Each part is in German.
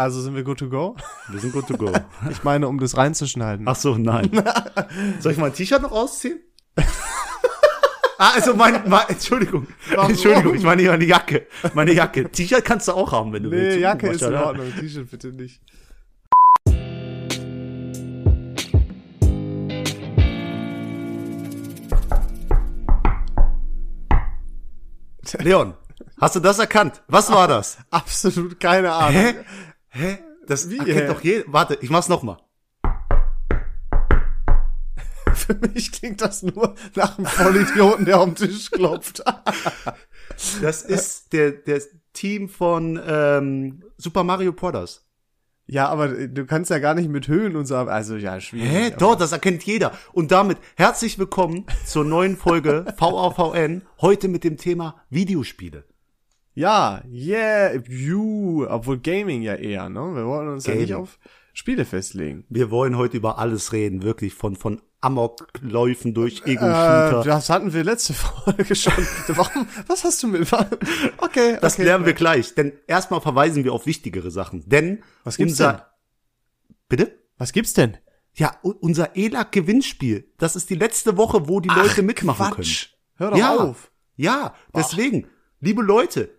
Also sind wir good to go? Wir sind good to go. Ich meine, um das reinzuschneiden. Ach so, nein. Soll ich mein T-Shirt noch ausziehen? ah, also mein, mein Entschuldigung. Warum? Entschuldigung, ich meine meine Jacke. Meine Jacke. T-Shirt kannst du auch haben, wenn du willst. nee, Jacke ist in. Ordnung. T-Shirt bitte nicht. Leon, hast du das erkannt? Was war das? Absolut keine Ahnung. Hä? Hä? Das Wie, erkennt hä? doch jeder. Warte, ich mach's noch mal. Für mich klingt das nur nach einem Vollidioten, der am Tisch klopft. Das ist der, der Team von ähm, Super Mario Brothers. Ja, aber du kannst ja gar nicht mit Höhen und so. Also ja, schwierig. Hä? Doch, das erkennt jeder. Und damit herzlich willkommen zur neuen Folge VAVN. Heute mit dem Thema Videospiele. Ja, yeah, you. Obwohl Gaming ja eher, ne? Wir wollen uns ja nicht Gaming. auf Spiele festlegen. Wir wollen heute über alles reden, wirklich von, von Amokläufen durch Äh, Ego-Shooter. das hatten wir letzte Folge schon. Warum? Was hast du mit? Okay, das okay. lernen wir gleich, denn erstmal verweisen wir auf wichtigere Sachen. Denn Was gibt's unser, denn? Bitte? Was gibt's denn? Ja, unser ELAC-Gewinnspiel. Das ist die letzte Woche, wo die Leute mitmachen Quatsch. können. Hör doch ja, auf. Ja, deswegen, liebe Leute,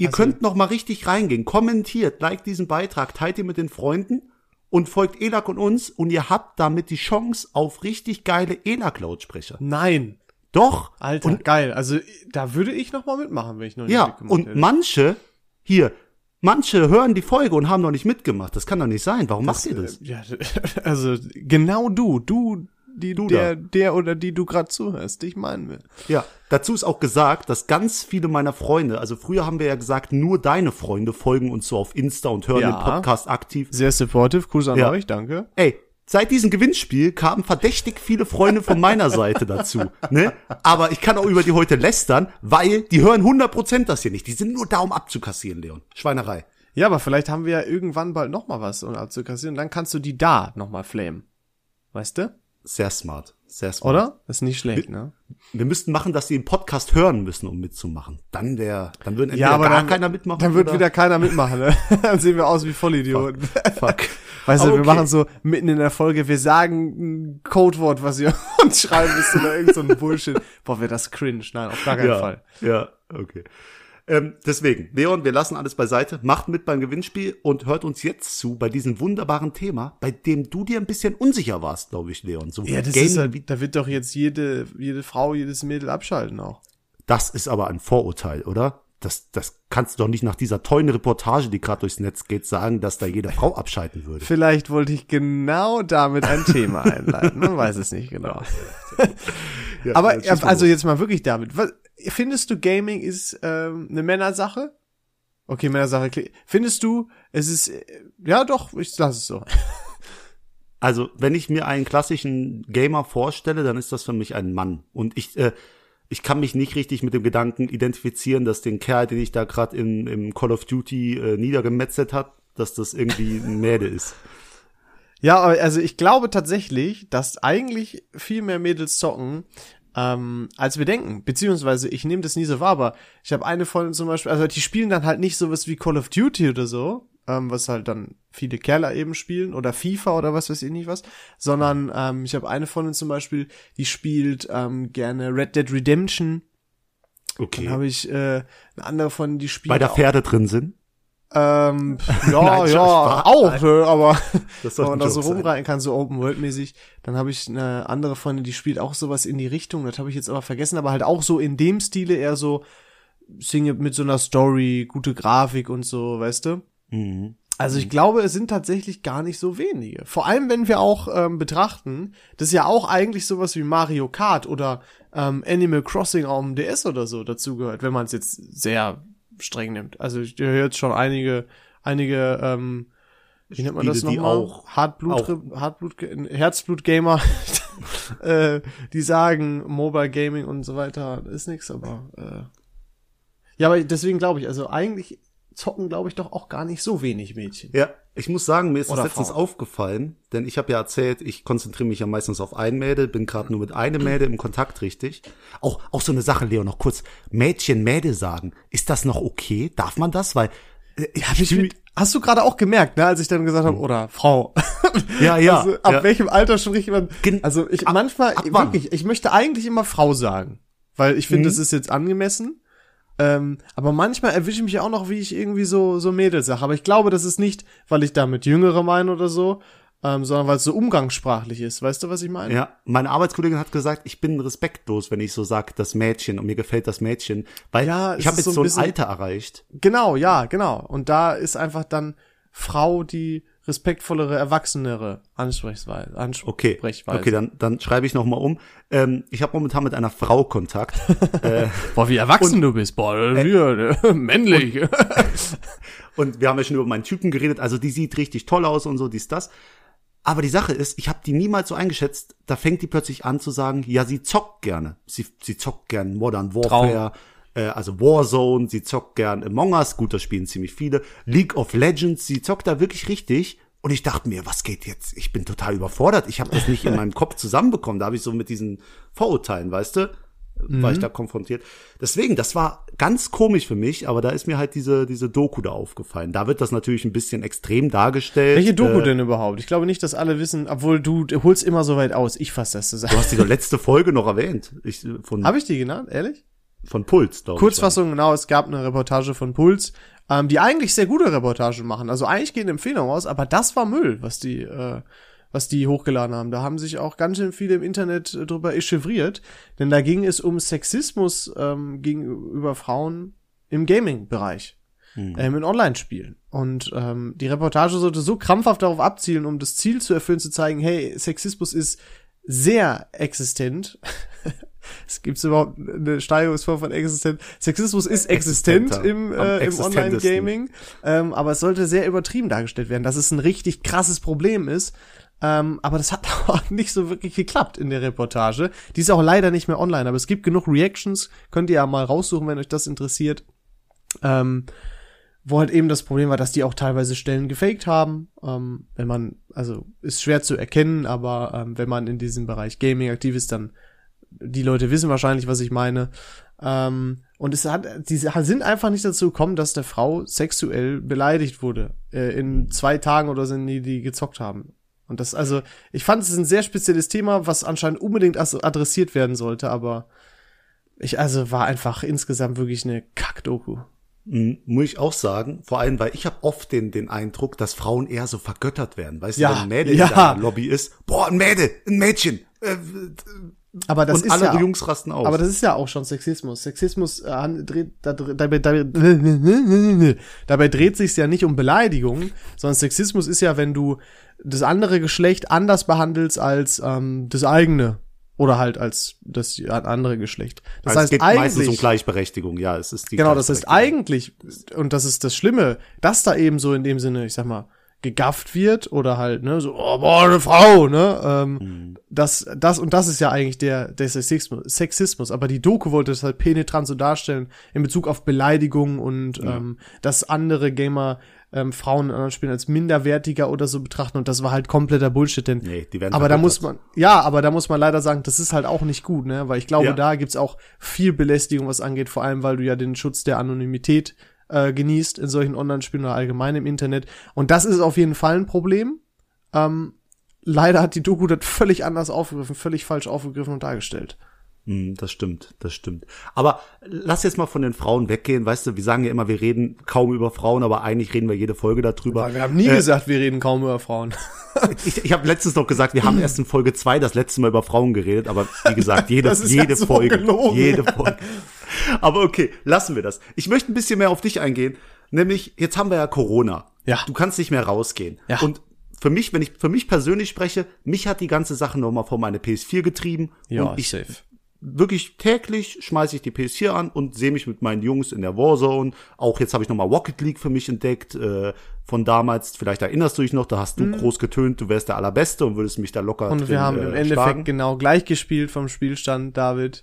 ihr Also- könnt noch mal richtig reingehen. Kommentiert, liked diesen Beitrag, teilt ihn mit den Freunden und folgt ELAC und uns und ihr habt damit die Chance auf richtig geile ELAC-Lautsprecher. Nein. Doch. Alter, Und, geil. Also da würde ich noch mal mitmachen, wenn ich noch nicht ja, mitgemacht und hätte. manche, hier, manche hören die Folge und haben noch nicht mitgemacht. Das kann doch nicht sein. Warum macht ihr das? Ja, also genau du, du, die Du der, da. der oder die du gerade zuhörst, dich meinen wir. Ja, dazu ist auch gesagt, dass ganz viele meiner Freunde, also früher haben wir ja gesagt, nur deine Freunde folgen uns so auf Insta und hören Ja. den Podcast aktiv. Sehr supportive, Gruß an Ja. euch, danke. Ey, seit diesem Gewinnspiel kamen verdächtig viele Freunde von meiner Seite dazu, ne? Aber ich kann auch über die heute lästern, weil die hören 100% das hier nicht. Die sind nur da, um abzukassieren, Leon. Schweinerei. Ja, aber vielleicht haben wir ja irgendwann bald noch mal was um abzukassieren, dann kannst du die da noch mal flamen. Weißt du? Sehr smart. Sehr smart. Oder? Das ist nicht schlecht, ne? Wir müssten machen, dass die den Podcast hören müssen, um mitzumachen. Dann wär, dann würden entweder Ja, aber gar dann, keiner mitmachen. dann wird oder- wieder keiner mitmachen, ne? Dann sehen wir aus wie Vollidioten. Fuck. Weißt du, Aber wir okay. machen so mitten in der Folge, wir sagen ein Codewort, was ihr uns schreiben müsst oder irgend so ein Bullshit. Boah, wäre das cringe. Nein, auf gar keinen ja, Fall. Ja, okay. Ähm, deswegen, Leon, wir lassen alles beiseite, macht mit beim Gewinnspiel und hört uns jetzt zu bei diesem wunderbaren Thema, bei dem du dir ein bisschen unsicher warst, glaube ich, Leon. So Ja, das Gaming- ist halt, da wird doch jetzt jede, jede Frau, jedes Mädel abschalten auch. das ist aber ein Vorurteil, oder? Das, das kannst du doch nicht nach dieser tollen Reportage, die gerade durchs Netz geht, sagen, dass da jede Frau abschalten würde. Vielleicht wollte ich genau damit ein Thema einleiten. Man weiß es nicht genau. Ja, Aber also jetzt mal wirklich damit. Was, findest du Gaming ist ähm, eine Männersache? Okay, Männersache. Findest du, es ist äh, ja doch, ich lass es so. Also, wenn ich mir einen klassischen Gamer vorstelle, dann ist das für mich ein Mann. Und ich, äh, ich kann mich nicht richtig mit dem Gedanken identifizieren, dass den Kerl, den ich da gerade im, im Call of Duty äh, niedergemetzelt hat, dass das irgendwie ein Mäde ist. Ja, also ich glaube tatsächlich, dass eigentlich viel mehr Mädels zocken, ähm, als wir denken. Beziehungsweise ich nehme das nie so wahr, aber ich habe eine von zum Beispiel, also die spielen dann halt nicht sowas wie Call of Duty oder so, ähm, was halt dann viele Kerle eben spielen oder FIFA oder was weiß ich nicht was, sondern ähm, ich habe eine von zum Beispiel, die spielt ähm, gerne Red Dead Redemption. Okay. Dann habe ich äh, eine andere von, die spielt Weil da Pferde drin sind. Ähm, ja, Nein, ja, Spaß. auch, ne, aber Das soll wenn man da so rumreiten kann, so Open World mäßig. Dann habe ich eine andere Freundin, die spielt auch sowas in die Richtung. Das habe ich jetzt aber vergessen, aber halt auch so in dem Stile eher so singe mit so einer Story, gute Grafik und so, weißt du? Mhm. Also ich glaube, es sind tatsächlich gar nicht so wenige. Vor allem, wenn wir auch ähm, betrachten, dass ja auch eigentlich sowas wie Mario Kart oder ähm, Animal Crossing auf dem DS oder so dazugehört, wenn man es jetzt sehr streng nimmt. Also ich höre jetzt schon einige, einige, ähm, wie nennt man das Spiele, nochmal? auch- Hartblut, Hartblut, Herzblutgamer, äh, die sagen Mobile Gaming und so weiter ist nix, aber äh, ja, aber deswegen glaube ich, also eigentlich zocken, glaube ich, doch auch gar nicht so wenig Mädchen. Ja, ich muss sagen, mir ist das Oder letztens Frauen. aufgefallen, denn ich habe ja erzählt, ich konzentriere mich ja meistens auf ein Mädel, bin gerade nur mit einem Mädel im Kontakt, richtig? Auch, auch so eine Sache, Leo, noch kurz. Mädchen, Mädel sagen, ist das noch okay? Darf man das? Weil Ja, hab ich mit, hast du gerade auch gemerkt, ne, als ich dann gesagt habe, oder Frau. Ja, ja. Also, ab ja. welchem Alter spricht man? Also ich ab- manchmal ab wirklich, ich möchte eigentlich immer Frau sagen, weil ich finde, Mhm. das ist jetzt angemessen. Ähm, aber manchmal erwische ich mich auch noch, wie ich irgendwie so so Mädels sage. Aber ich glaube, das ist nicht, weil ich damit Jüngere meine oder so, ähm, sondern weil es so umgangssprachlich ist. Weißt du, was ich meine? Ja, meine Arbeitskollegin hat gesagt, ich bin respektlos, wenn ich so sag, das Mädchen und mir gefällt das Mädchen, weil Ja, ich habe jetzt so so ein ein bisschen- Alter erreicht. Genau, ja, genau. Und da ist einfach dann Frau die respektvollere, erwachsenere Ansprechweise. Okay, Ansprechweise. okay, dann dann schreibe ich noch mal um. Ähm, ich habe momentan mit einer Frau Kontakt. äh, Boah, wie erwachsen du bist, boah, hier, männlich. Und wir haben ja schon über meinen Typen geredet, also die sieht richtig toll aus und so, dies, das. Aber die Sache ist, ich habe die niemals so eingeschätzt, da fängt die plötzlich an zu sagen, ja, sie zockt gerne. Sie, sie zockt gern Modern Warfare, äh, also Warzone, sie zockt gern Among Us, gut, das spielen ziemlich viele. League of Legends, sie zockt da wirklich richtig. Und ich dachte mir, was geht jetzt? Ich bin total überfordert. Ich habe das nicht in meinem Kopf zusammenbekommen. Da habe ich so mit diesen Vorurteilen, weißt du, war ich Mhm. da konfrontiert. Deswegen, das war ganz komisch für mich, aber da ist mir halt diese, diese Doku da aufgefallen. Da wird das natürlich ein bisschen extrem dargestellt. Welche Doku Äh, denn überhaupt? Ich glaube nicht, dass alle wissen, obwohl du, du holst immer so weit aus. Ich fasse das Du zusammen. hast die letzte Folge noch erwähnt. Ich, äh, von, Habe ich die genannt, ehrlich? Von Puls, glaube ich. Kurzfassung, genau, es gab eine Reportage von Puls, ähm, die eigentlich sehr gute Reportagen machen. Also eigentlich gehen Empfehlungen aus, aber das war Müll, was die, äh, was die hochgeladen haben. Da haben sich auch ganz schön viele im Internet äh, drüber echevriert, denn da ging es um Sexismus ähm, gegenüber Frauen im Gaming-Bereich. Ähm, in Online-Spielen. Und ähm, die Reportage sollte so krampfhaft darauf abzielen, um das Ziel zu erfüllen, zu zeigen, hey, Sexismus ist sehr existent. es gibt überhaupt eine Steigerungsform von existent. Sexismus ist existent im, äh, im. Online-Gaming, ähm, aber es sollte sehr übertrieben dargestellt werden, dass es ein richtig krasses Problem ist. Ähm, aber das hat auch nicht so wirklich geklappt in der Reportage. Die ist auch leider nicht mehr online, aber es gibt genug Reactions, könnt ihr ja mal raussuchen, wenn euch das interessiert. Ähm, wo halt eben das Problem war, dass die auch teilweise Stellen gefaked haben. Ähm, wenn man, also ist schwer zu erkennen, aber ähm, wenn man in diesem Bereich Gaming aktiv ist, dann die Leute wissen wahrscheinlich, was ich meine. Ähm, und es hat, diese sind einfach nicht dazu gekommen, dass der Frau sexuell beleidigt wurde äh, in zwei Tagen oder sind die, die gezockt haben. Und das, also, ich fand es ein sehr spezielles Thema, was anscheinend unbedingt adressiert werden sollte, aber ich, also, war einfach insgesamt wirklich eine Kackdoku. Mhm, muss ich auch sagen. Vor allem, weil ich habe oft den, den Eindruck, dass Frauen eher so vergöttert werden. Weißt Ja, du, wenn ein Mädel ja. in deiner Lobby ist, boah, ein Mädel, ein Mädchen. Äh, Aber das und ist alle ja, Jungs rasten aus. aber das ist ja auch schon Sexismus. Sexismus äh, dreht, da, dabei, dabei, dabei dreht sich ja nicht um Beleidigung, sondern Sexismus ist ja, wenn du das andere Geschlecht anders behandelst als ähm, das eigene oder halt als das andere Geschlecht. Das Also es heißt geht meistens um eigentlich Gleichberechtigung, ja, es ist die Genau, das heißt eigentlich, und das ist das Schlimme, dass da eben so in dem Sinne, ich sag mal, gegafft wird oder halt, ne, so, oh, boah, eine Frau, ne, ähm, Mhm. das, das, und das ist ja eigentlich der, der Sexismus, Sexismus, aber die Doku wollte es halt penetrant so darstellen in Bezug auf Beleidigung und, ähm, dass andere Gamer, ähm, Frauen in anderen Spielen als minderwertiger oder so betrachten und das war halt kompletter Bullshit, denn, Nee, die werden aber da muss man, ja, aber da muss man leider sagen, das ist halt auch nicht gut, ne, weil ich glaube, Ja. da gibt's auch viel Belästigung, was angeht, vor allem, weil du ja den Schutz der Anonymität äh, genießt in solchen Online-Spielen oder allgemein im Internet. Und das ist auf jeden Fall ein Problem. Ähm, leider hat die Doku das völlig anders aufgegriffen, völlig falsch aufgegriffen und dargestellt. Mm, Das stimmt, das stimmt. Aber lass jetzt mal von den Frauen weggehen. Weißt du, wir sagen ja immer, wir reden kaum über Frauen, aber eigentlich reden wir jede Folge darüber. Wir haben nie gesagt, wir reden kaum über Frauen. Ich, ich habe letztens noch gesagt, wir haben erst in Folge zwei das letzte Mal über Frauen geredet, aber wie gesagt, jede, ist ja jede so Folge, gelogen. jede Folge. Aber okay, lassen wir das. Ich möchte ein bisschen mehr auf dich eingehen, nämlich jetzt haben wir ja Corona. Ja. Du kannst nicht mehr rausgehen. Ja. Und für mich, wenn ich für mich persönlich spreche, mich hat die ganze Sache nochmal vor meine PS4 getrieben und ich wirklich täglich schmeiße ich die PS4 an und sehe mich mit meinen Jungs in der Warzone. Auch jetzt habe ich nochmal Rocket League für mich entdeckt, äh, von damals. Vielleicht erinnerst du dich noch, da hast du groß getönt, du wärst der Allerbeste und würdest mich da locker Mhm. Und drin, wir haben äh, im Endeffekt schlagen. genau gleich gespielt vom Spielstand, David.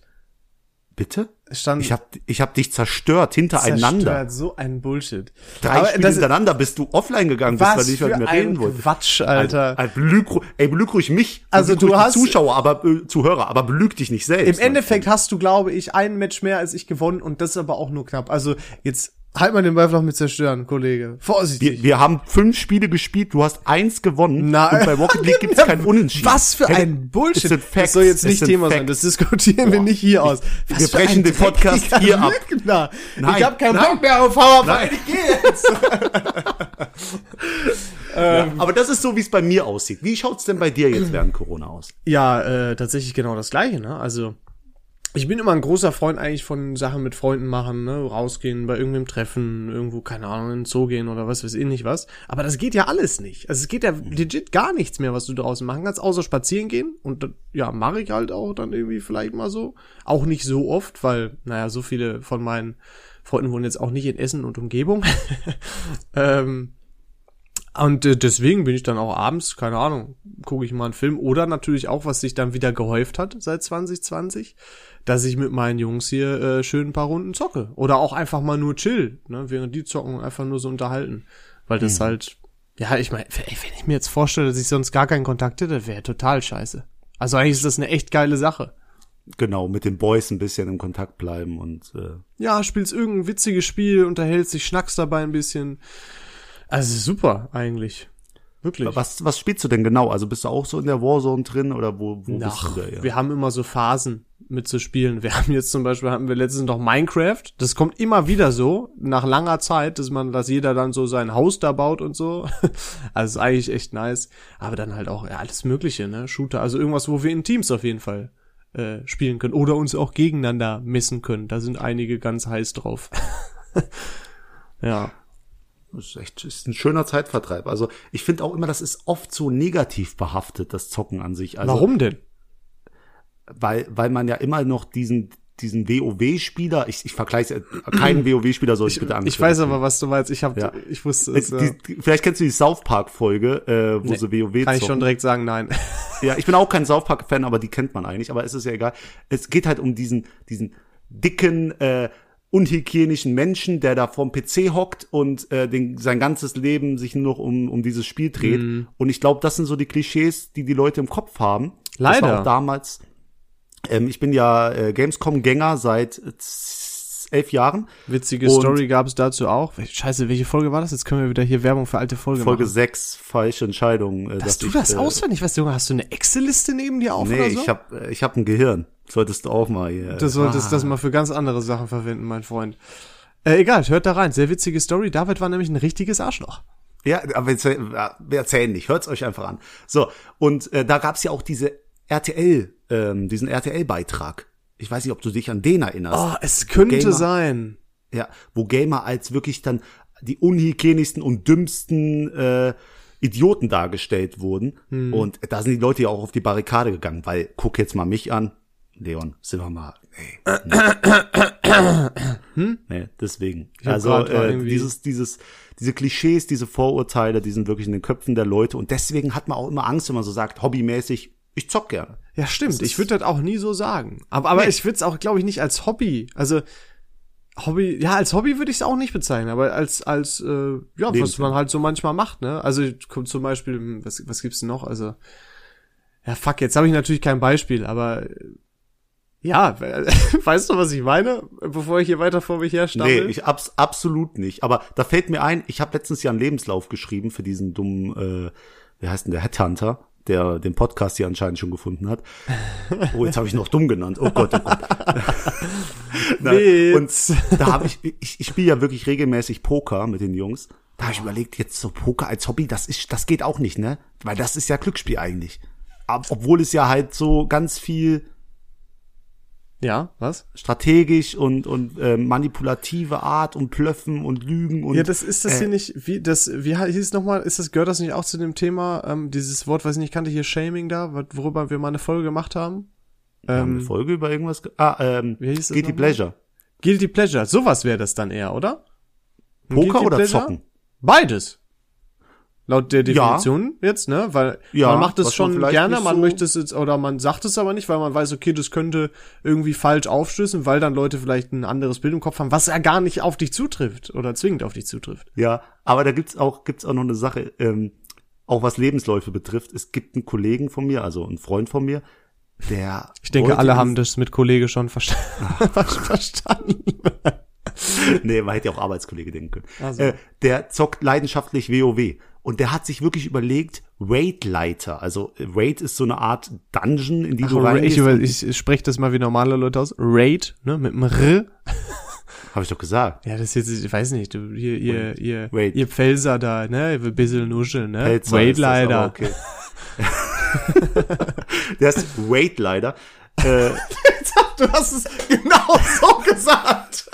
Bitte? Stand Ich hab, ich hab dich zerstört, hintereinander. zerstört, so ein Bullshit. Drei Aber Spiele hintereinander bist du offline gegangen, bist, weil du nicht mit mir ein reden wolltest. Quatsch, Alter. Ein, ein belüg, ey, belüg ruhig mich. Also du hast- Zuschauer, aber äh, Zuhörer, aber belüg dich nicht selbst. Im Endeffekt hast du, glaube ich, ein Match mehr als ich gewonnen und das aber auch nur knapp. Also jetzt Halt mal den Ball mit zerstören, Kollege. Vorsichtig. Wir, wir haben fünf Spiele gespielt, du hast eins gewonnen Na- und bei Rocket League gibt's kein Unentschieden. Was für ein Bullshit. das soll jetzt nicht Thema sein. Das diskutieren wir Boah. nicht hier aus. Was wir brechen den Podcast hier ab. Lügner. Nein, Ich habe keinen nein. Bock mehr auf. Nein. Ich gehe jetzt. Ja, aber das ist so, wie es bei mir aussieht. Wie schaut's denn bei dir jetzt während Corona aus? Ja, äh, tatsächlich genau das Gleiche, ne? Also, ich bin immer ein großer Freund eigentlich von Sachen mit Freunden machen, ne? Rausgehen, bei irgendeinem Treffen, irgendwo, keine Ahnung, in den Zoo gehen oder was weiß ich nicht was. Aber das geht ja alles nicht. Also es geht ja legit gar nichts mehr, was du draußen machen kannst, außer spazieren gehen. Und ja, mache ich halt auch dann irgendwie vielleicht mal so. Auch nicht so oft, weil, naja, so viele von meinen Freunden wohnen jetzt auch nicht in Essen und Umgebung. ähm, und äh, deswegen bin ich dann auch abends, keine Ahnung, gucke ich mal einen Film. Oder natürlich auch, was sich dann wieder gehäuft hat seit 2020, dass ich mit meinen Jungs hier äh, schön ein paar Runden zocke. Oder auch einfach mal nur chill, ne? während die zocken einfach nur so unterhalten. Weil das halt, ja, ich meine, wenn ich mir jetzt vorstelle, dass ich sonst gar keinen Kontakt hätte, wäre total scheiße. Also eigentlich ist das eine echt geile Sache. Genau, mit den Boys ein bisschen im Kontakt bleiben und äh, Ja, spielst irgendein witziges Spiel, unterhältst dich, schnackst dabei ein bisschen. Also super, eigentlich. Wirklich. was, was spielst du denn genau? Also bist du auch so in der Warzone drin oder wo, wo Ach, bist du da? Ja? wir haben immer so Phasen mitzuspielen. Wir haben jetzt zum Beispiel, hatten wir letztens noch Minecraft. Das kommt immer wieder so, nach langer Zeit, dass man, dass jeder dann so sein Haus da baut und so. Also ist eigentlich echt nice. Aber dann halt auch, ja, alles Mögliche, ne? Shooter, also irgendwas, wo wir in Teams auf jeden Fall äh, spielen können. Oder uns auch gegeneinander messen können. Da sind einige ganz heiß drauf. ja. Das ist echt ist ein schöner Zeitvertreib. Also ich finde auch immer, das ist oft so negativ behaftet, das Zocken an sich. Also, Warum denn? Weil, weil man ja immer noch diesen diesen WoW-Spieler, ich, ich vergleiche, keinen WoW-Spieler soll ich, bitte Ich Angst weiß aber, was du meinst. Ich habe, Ja. ich wusste es. ja. die, vielleicht kennst du die South Park-Folge, äh, wo Nee, sie WoW Kann ich schon zocken. direkt sagen, nein. Ja, ich bin auch kein South Park-Fan, aber die kennt man eigentlich, aber es ist ja egal. Es geht halt um diesen, diesen dicken, äh, unhygienischen Menschen, der da vorm PC hockt und äh, den, sein ganzes Leben sich nur noch um, um dieses Spiel dreht. Mhm. Und ich glaube, das sind so die Klischees, die die Leute im Kopf haben. Das war Leider. auch damals. Ähm, ich bin ja äh, Gamescom-Gänger seit äh, elf Jahren. Witzige Und- Story gab es dazu auch. Scheiße, welche Folge war das? Jetzt können wir wieder hier Werbung für alte Folge, Folge machen. sechs falsche Entscheidung. Äh, Dass dass du ich, das äh, auswendig weißt, Junge, hast du eine Excel-Liste neben dir auf Nee, oder so? ich hab, äh, ich hab ein Gehirn. Solltest du auch mal hier. das solltest Ah. das mal für ganz andere Sachen verwenden, mein Freund. Äh, egal, hört da rein. Sehr witzige Story. David war nämlich ein richtiges Arschloch. Ja, aber wir erzählen, ja, wir erzählen nicht. Hört's euch einfach an. So, und äh, da gab's ja auch diese RTL, ähm, diesen RTL-Beitrag. Ich weiß nicht, ob du dich an den erinnerst. Oh, es könnte Gamer. sein. Ja, wo Gamer als wirklich dann die unhygienischsten und dümmsten äh, Idioten dargestellt wurden. Hm. Und da sind die Leute ja auch auf die Barrikade gegangen, weil guck jetzt mal mich an. Leon, sind wir mal. Nee. Nee, deswegen. Hm? Also äh, dieses, dieses, diese Klischees, diese Vorurteile, die sind wirklich in den Köpfen der Leute. Und deswegen hat man auch immer Angst, wenn man so sagt, hobbymäßig, ich zock gerne. Ja, stimmt. Ich würde das auch nie so sagen. Aber, aber Nee. ich würde es auch, glaube ich, nicht als Hobby. Also Hobby, ja, als Hobby würde ich es auch nicht bezeichnen, aber als, als, äh, ja, was Lebensmittel. man halt so manchmal macht, ne? Also kommt zum Beispiel, was, was gibt's denn noch? Also, ja, fuck, jetzt habe ich natürlich kein Beispiel, aber äh, ja, weißt du, was ich meine? Bevor ich hier weiter vor mich her Nee, ich abs absolut nicht. Aber da fällt mir ein, ich habe letztens ja einen Lebenslauf geschrieben für diesen dummen, äh, wie heißt denn der Headhunter, der den Podcast hier anscheinend schon gefunden hat. Oh, jetzt habe ich noch dumm genannt. Oh Gott, oh Gott. Witz. und da habe ich, ich, ich spiele ja wirklich regelmäßig Poker mit den Jungs. Da habe ich überlegt, jetzt so Poker als Hobby, das ist, das geht auch nicht, ne? Weil das ist ja Glücksspiel eigentlich. Obwohl es ja halt so ganz viel ja, was? strategisch und und äh, manipulative Art und Plöffen und Lügen und Ja, das ist das äh, hier nicht, wie, das, wie hieß es nochmal, ist das, gehört das nicht auch zu dem Thema, ähm, dieses Wort, weiß ich nicht, kannte hier Shaming da, worüber wir mal eine Folge gemacht haben? wir haben eine Ähm, Folge über irgendwas. ge- Ah, ähm, Wie hieß das Guilty? Pleasure. Guilty Pleasure, sowas wäre das dann eher, oder? Ein Poker Guilty oder Pleasure? Zocken? Beides. Laut der Ja. Definition jetzt, ne? Weil Ja, man macht es man schon vielleicht gerne, man so- möchte es jetzt, oder man sagt es aber nicht, weil man weiß, okay, das könnte irgendwie falsch aufstößen, weil dann Leute vielleicht ein anderes Bild im Kopf haben, was ja gar nicht auf dich zutrifft oder zwingend auf dich zutrifft. Ja, aber da gibt's auch gibt's auch noch eine Sache, ähm, auch was Lebensläufe betrifft. Es gibt einen Kollegen von mir, also einen Freund von mir, der Ich denke, alle haben das mit Kollege schon versta verstanden. nee, man hätte ja auch Arbeitskollege denken können. Also. Äh, der zockt leidenschaftlich WoW. Und der hat sich wirklich überlegt, Raid-Leiter. Also Raid ist so eine Art Dungeon, in die Ach, du reingehst. ich, ich, spreche das mal wie normale Leute aus. Raid, ne, mit dem R. Habe ich doch gesagt. Ja, das ist jetzt, ich weiß nicht, du, ihr, ihr, ihr, Raid. ihr Pfälzer da, ne, ein bisschen nuscheln, ne? Pelzer Raid ist das, aber leider. Okay. der ist Raid-Leiter. Äh, Du hast es genau so gesagt.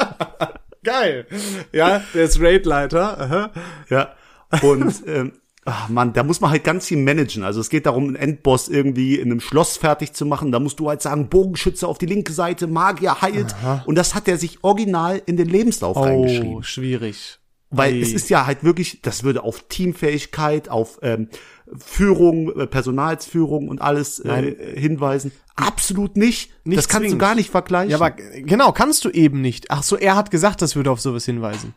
Geil. Ja, der ist Raidleiter. Ja. Und ähm, ach Mann, da muss man halt ganz viel managen. Also es geht darum, einen Endboss irgendwie in einem Schloss fertig zu machen. Da musst du halt sagen, Bogenschütze auf die linke Seite, Magier heilt. Und das hat er sich original in den Lebenslauf Oh, reingeschrieben. schwierig. Weil Ei. es ist ja halt wirklich, das würde auf Teamfähigkeit, auf ähm, Führung, äh, Personalsführung und alles äh, hinweisen. Absolut nicht. Nicht das kannst zwingend. du gar nicht vergleichen. Ja, aber genau, kannst du eben nicht. Ach so, er hat gesagt, das würde auf sowas hinweisen.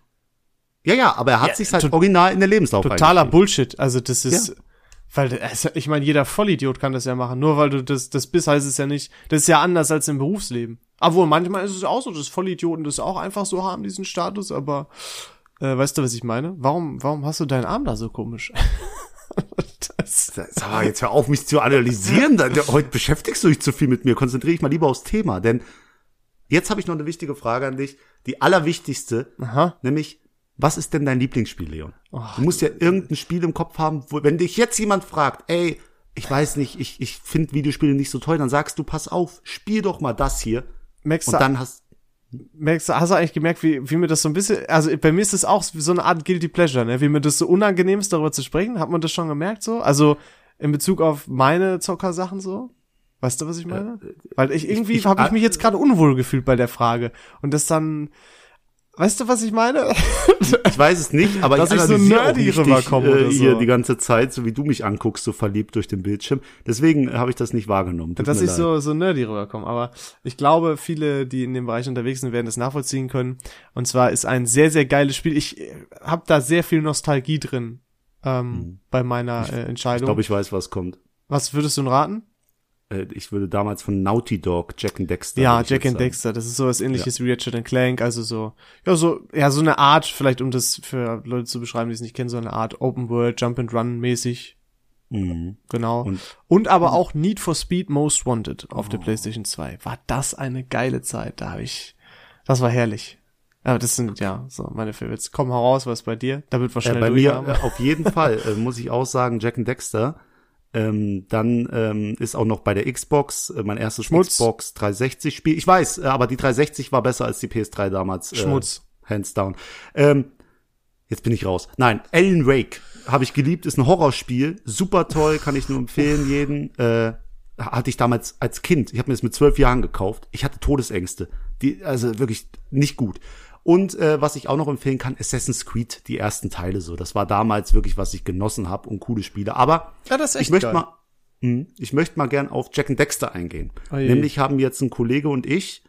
Ja, ja, aber er hat Ja, sich halt original in den Lebenslauf Totaler. Bullshit. Also das ist, Ja. weil also, ich meine, jeder Vollidiot kann das ja machen. Nur weil du das, das bist, heißt es ja nicht. Das ist ja anders als im Berufsleben. Obwohl manchmal ist es auch so, dass Vollidioten das auch einfach so haben, diesen Status. Aber äh, weißt du, was ich meine? Warum, warum hast du deinen Arm da so komisch? das, Sag mal, jetzt hör auf, mich zu analysieren. Heute beschäftigst du dich zu viel mit mir. Konzentriere dich mal lieber aufs Thema. Denn jetzt habe ich noch eine wichtige Frage an dich. Die allerwichtigste, aha. nämlich, was ist denn dein Lieblingsspiel, Leon? Oh, du musst ja irgendein Spiel im Kopf haben, wo, wenn dich jetzt jemand fragt, ey, ich weiß nicht, ich, ich finde Videospiele nicht so toll, dann sagst du, pass auf, spiel doch mal das hier. Merkst Und dann hast merkst du, hast du eigentlich gemerkt, wie, wie mir das so ein bisschen, also bei mir ist das auch so eine Art Guilty Pleasure, ne? Wie mir das so unangenehm ist, darüber zu sprechen. Hat man das schon gemerkt so? Also in Bezug auf meine Zockersachen so? Weißt du, was ich meine? Weil ich irgendwie habe ich mich jetzt gerade unwohl gefühlt bei der Frage und das dann Weißt du, was ich meine? Ich weiß es nicht, aber Dass ich ich so nerdy nicht rüberkomme oder äh, hier so. die ganze Zeit, so wie du mich anguckst, so verliebt durch den Bildschirm. Deswegen habe ich das nicht wahrgenommen. Tut dass ich leid. so, so nerdy rüberkomme. Aber ich glaube, viele, die in dem Bereich unterwegs sind, werden das nachvollziehen können. Und zwar ist ein sehr, sehr geiles Spiel. Ich habe da sehr viel Nostalgie drin ähm, bei meiner äh, Ich Entscheidung. glaube, ich weiß, was kommt. Was würdest du denn raten? Äh, Ich würde damals von Naughty Dog, Jack and Dexter. ja, Jack and. Dexter. Das ist sowas ähnliches wie Ratchet and Clank. Also so, ja, so, ja, so eine Art, vielleicht um das für Leute zu beschreiben, die es nicht kennen, so eine Art Open World, Jump and Run mäßig. Mhm. Genau. Und, Und- aber auch Need for Speed Most Wanted auf der PlayStation 2. War das eine geile Zeit. Da habe ich, das war herrlich. Aber das sind, ja, so meine Favorites. Komm heraus, was bei dir? Damit wir Äh, schnell bei mir haben. äh, auf jeden Fall äh, muss ich auch sagen, Jack and Dexter. Ähm, dann ähm, ist auch noch bei der Xbox äh, mein erstes Schmutz. Xbox 360 Spiel. Ich weiß, äh, aber die 360 war besser als die PS3 damals. Äh, Schmutz. Hands down. Ähm, jetzt bin ich raus. Nein, Alan Wake habe ich geliebt, ist ein Horrorspiel, super toll, kann ich nur empfehlen jeden. Äh, hatte ich damals als Kind. Ich habe mir das mit zwölf Jahren gekauft. Ich hatte Todesängste, die also wirklich nicht gut. Und äh, was ich auch noch empfehlen kann, Assassin's Creed, die ersten Teile so. Das war damals wirklich, was ich genossen habe und coole Spiele. Aber Ja, ich möchte geil. mal, Hm, ich möchte mal gern auf Jack and Dexter eingehen. Oh. Nämlich haben jetzt ein Kollege und ich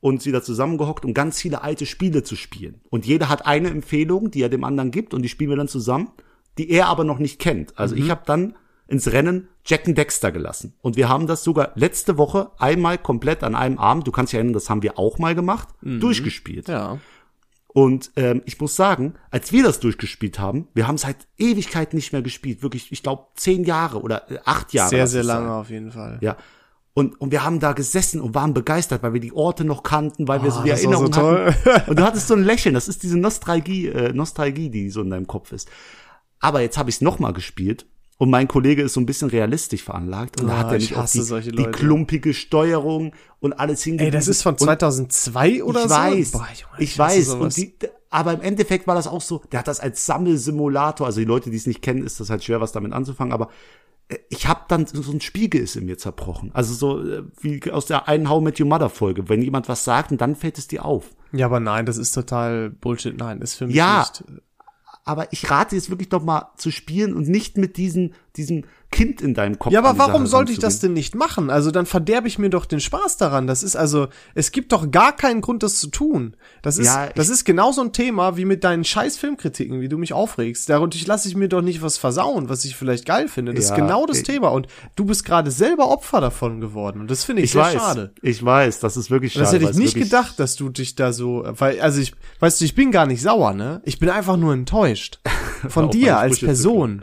uns wieder zusammengehockt, um ganz viele alte Spiele zu spielen. Und jeder hat eine Empfehlung, die er dem anderen gibt, und die spielen wir dann zusammen, die er aber noch nicht kennt. Also Mhm. ich habe dann ins Rennen Jack and Dexter gelassen. Und wir haben das sogar letzte Woche einmal komplett an einem Abend, du kannst dich erinnern, das haben wir auch mal gemacht, durchgespielt. Mhm. Ja. Und ähm, ich muss sagen, als wir das durchgespielt haben, wir haben seit Ewigkeit nicht mehr gespielt. Wirklich, ich glaube, zehn Jahre oder äh, acht Jahre. Sehr, sehr es lange sein. auf jeden Fall. Ja. Und, und wir haben da gesessen und waren begeistert, weil wir die Orte noch kannten, weil wir so Ah, die war so hatten. Und du hattest so ein Lächeln, das ist diese Nostalgie, äh, Nostalgie, die so in deinem Kopf ist. Aber jetzt habe ich es nochmal gespielt und mein Kollege ist so ein bisschen realistisch veranlagt und da Ah, hat er ich nicht hasse die, solche die klumpige Steuerung und alles hingewiesen. Ey, das ist von Und 2002 oder ich so? weiß, Boah, Junge, ich hasse weiß. Und die, aber im Endeffekt war das auch so, der hat das als Sammelsimulator, also die Leute, die es nicht kennen, ist das halt schwer, was damit anzufangen, aber äh, ich habe dann so ein Spiegel ist in mir zerbrochen. Also so äh, wie aus der einen How Met Your Mother Folge, wenn jemand was sagt und dann fällt es dir auf. ja, aber nein, das ist total Bullshit. Nein, ist für mich Ja. nicht. Aber ich rate jetzt wirklich doch mal zu spielen und nicht mit diesen, diesem Kind in deinem Kopf. Ja, aber warum Sache sollte ich das denn nicht machen? Also dann verderbe ich mir doch den Spaß daran. Das ist also, es gibt doch gar keinen Grund, das zu tun. Das ist, Ja, das ist genauso ein Thema wie mit deinen scheiß Filmkritiken, wie du mich aufregst. Dadurch lasse ich mir doch nicht was versauen, was ich vielleicht geil finde. Das Ja, ist genau das ich- Thema. Und du bist gerade selber Opfer davon geworden. Und das finde ich, Ich sehr weiß, schade. ich weiß, das ist wirklich schade. Das hätte ich nicht gedacht, dass du dich da so, weil, also ich, weißt du, ich bin gar nicht sauer, ne? Ich bin einfach nur enttäuscht. Von dir als Person.